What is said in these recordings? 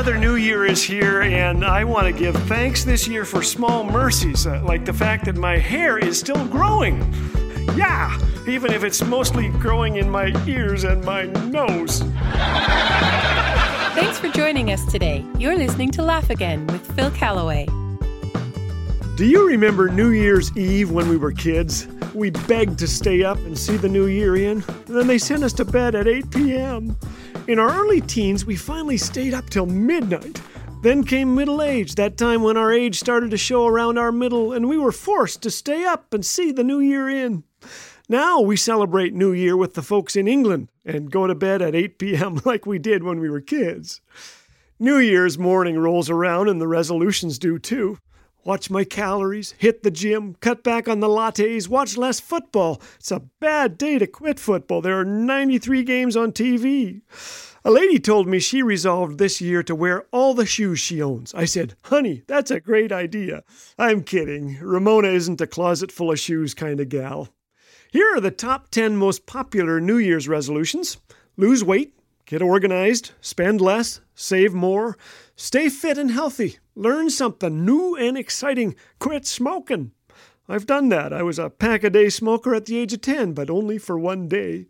another new year is here, and I want to give thanks this year for small mercies, uh, like the fact that my hair is still growing. Yeah, even if it's mostly growing in my ears and my nose. Thanks for joining us today. You're listening to Laugh Again with Phil Callaway. Do you remember New Year's Eve when we were kids? We begged to stay up and see the new year in, and then they sent us to bed at 8 p.m. In our early teens, we finally stayed up till midnight. Then came middle age, that time when our age started to show around our middle, and we were forced to stay up and see the new year in. Now we celebrate New Year with the folks in England and go to bed at 8 p.m. like we did when we were kids. New Year's morning rolls around and the resolutions do too. Watch my calories, hit the gym, cut back on the lattes, watch less football. It's a bad day to quit football. There are 93 games on TV. A lady told me she resolved this year to wear all the shoes she owns. I said, Honey, that's a great idea. I'm kidding. Ramona isn't a closet full of shoes kind of gal. Here are the top 10 most popular New Year's resolutions lose weight, get organized, spend less, save more, stay fit and healthy, learn something new and exciting, quit smoking. I've done that. I was a pack a day smoker at the age of 10, but only for one day.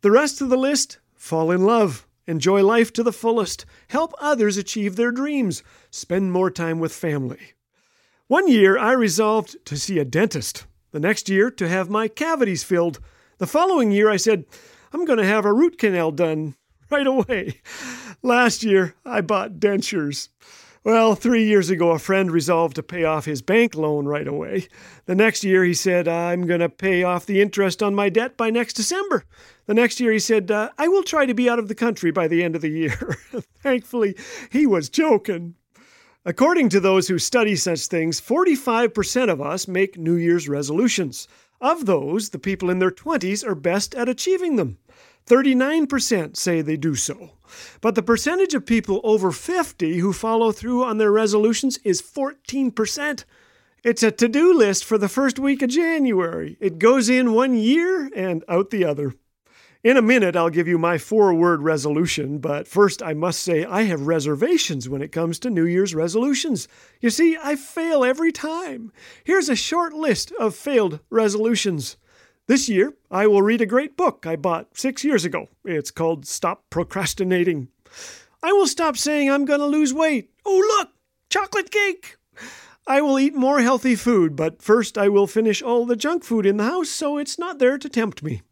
The rest of the list fall in love, enjoy life to the fullest, help others achieve their dreams, spend more time with family. One year I resolved to see a dentist. The next year to have my cavities filled. The following year I said, I'm going to have a root canal done right away. Last year I bought dentures. Well, three years ago, a friend resolved to pay off his bank loan right away. The next year, he said, I'm going to pay off the interest on my debt by next December. The next year, he said, uh, I will try to be out of the country by the end of the year. Thankfully, he was joking. According to those who study such things, 45% of us make New Year's resolutions. Of those, the people in their 20s are best at achieving them. 39% say they do so. But the percentage of people over 50 who follow through on their resolutions is 14%. It's a to do list for the first week of January. It goes in one year and out the other. In a minute, I'll give you my four word resolution, but first I must say I have reservations when it comes to New Year's resolutions. You see, I fail every time. Here's a short list of failed resolutions. This year, I will read a great book I bought six years ago. It's called Stop Procrastinating. I will stop saying I'm going to lose weight. Oh, look, chocolate cake. I will eat more healthy food, but first I will finish all the junk food in the house so it's not there to tempt me.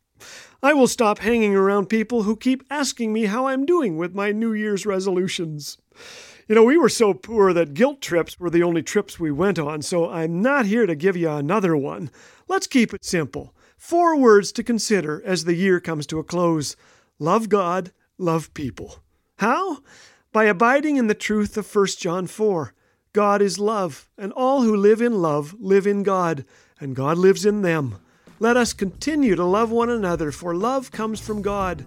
I will stop hanging around people who keep asking me how I'm doing with my New Year's resolutions. You know, we were so poor that guilt trips were the only trips we went on, so I'm not here to give you another one. Let's keep it simple. Four words to consider as the year comes to a close love God, love people. How? By abiding in the truth of 1 John 4. God is love, and all who live in love live in God, and God lives in them. Let us continue to love one another, for love comes from God.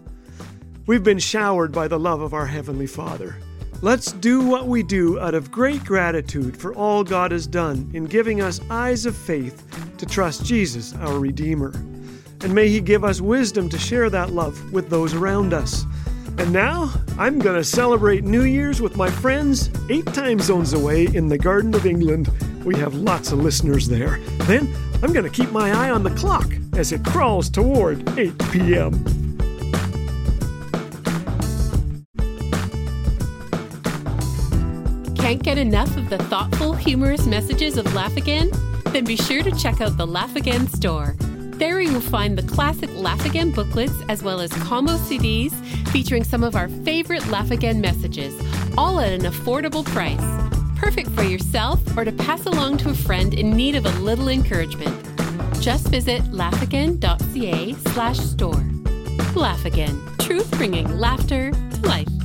We've been showered by the love of our Heavenly Father. Let's do what we do out of great gratitude for all God has done in giving us eyes of faith to trust Jesus, our Redeemer. And may He give us wisdom to share that love with those around us. And now, I'm going to celebrate New Year's with my friends eight time zones away in the Garden of England. We have lots of listeners there. Then, I'm going to keep my eye on the clock as it crawls toward 8 p.m. Can't get enough of the thoughtful, humorous messages of Laugh Again? Then be sure to check out the Laugh Again store. There you will find the classic Laugh Again booklets as well as combo CDs featuring some of our favorite Laugh Again messages, all at an affordable price. Perfect for yourself or to pass along to a friend in need of a little encouragement. Just visit laughagain.ca slash store. Laugh Again, truth bringing laughter to life.